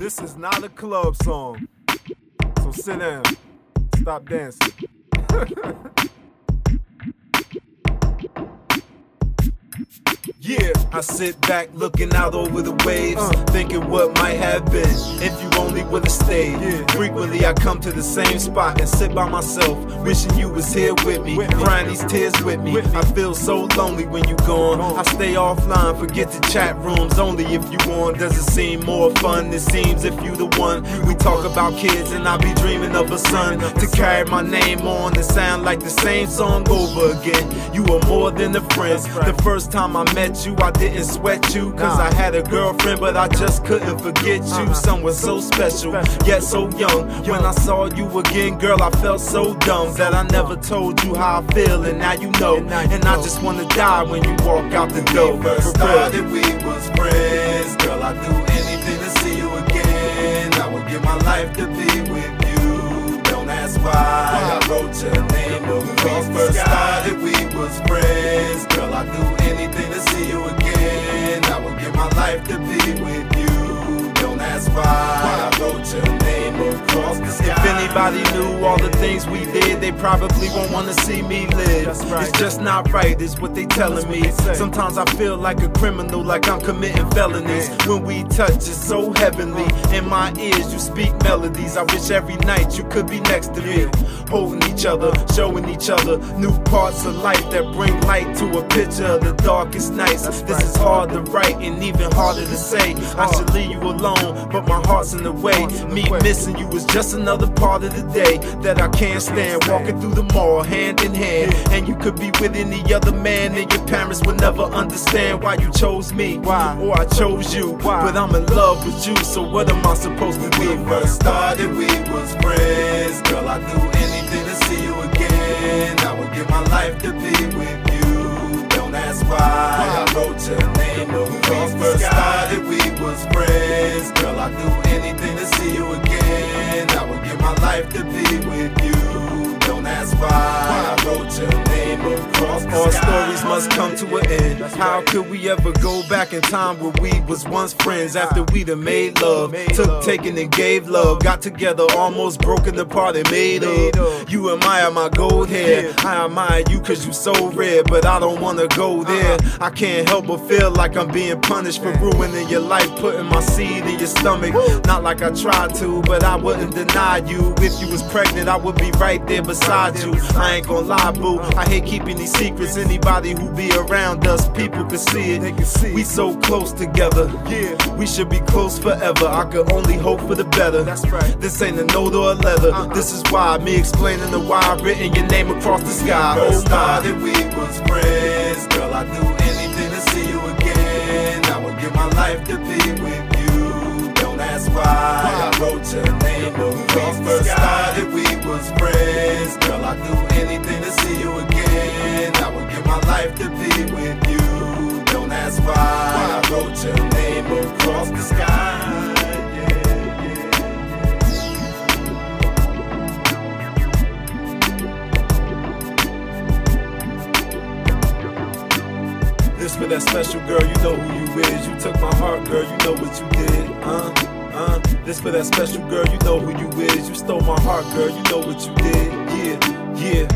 This is not a club song. So sit down. Stop dancing. Yeah, I sit back looking out over the waves, uh, thinking what might have been if you only would have stayed. Yeah. Frequently, I come to the same spot and sit by myself, wishing you was here with me, with crying these tears with me. with me. I feel so lonely when you gone. I stay offline, forget the chat rooms only if you want. Does it seem more fun? It seems if you the one. We talk about kids and I be dreaming of a son to carry my name on and sound like the same song over again. You are more than a friend. The first time I met you, I didn't sweat you. Cause I had a girlfriend, but I just couldn't forget you. Uh-huh. Someone so special, yet so young. When I saw you again, girl, I felt so dumb that I never told you how I feel, and now you know. And I just wanna die when you walk out the door. We first started, we was friends. Girl, I'd do anything to see you again. I would give my life to be with you. Don't ask why. I wrote your name when we first started. We was friends. Anybody knew all the things we did, they probably won't wanna see me live. Right. It's just not right, is what they telling me. Sometimes I feel like a criminal, like I'm committing felonies. When we touch, it's so heavenly. In my ears, you speak melodies. I wish every night you could be next to me, holding each other, showing each other new parts of life that bring light to a picture of the darkest nights. This is hard to write and even harder to say. I should leave you alone, but my heart's in the way. Me missing you is just another part of the day that I can't stand. Walking through the mall hand in hand, and you could be with any other man, and your parents would never understand why you chose me Why? or I chose you. Why? But I'm in love with you, so what am I supposed to do? we first started, we was friends. Girl, I'd do anything to see you again. I would give my life to be with you. Don't ask why. I wrote your name when we first started, we was friends. Girl, I'd do life to be with you. Don't ask why. I wrote your All stories must come to an end. How could we ever go back in time where we was once friends after we'd have made love? Took, taken, and gave love. Got together, almost broken apart and made up. You admire my gold hair. I admire you cause you so rare, but I don't wanna go there. I can't help but feel like I'm being punished for ruining your life, putting my seed in your stomach. Not like I tried to, but I wouldn't deny you. If you was pregnant, I would be right there beside you. I ain't gonna lie, boo. I hate keeping these secrets. Anybody who be around us, people can see it. They can see We so close together. Yeah. We should be close forever. I could only hope for the better. That's right. This ain't a note or a letter. Uh-uh. This is why me explaining the why I written your name across the sky. First Oh my. we was friends. Girl, I'd do anything to see you again. I would give my life to be with you. Don't ask why. I wrote your name when we first started. We was friends. With you. Don't ask why. I wrote your name across the sky. This for that special girl, you know who you is. You took my heart, girl, you know what you did. Uh, uh. This for that special girl, you know who you is. You stole my heart, girl, you know what you did. Yeah, yeah.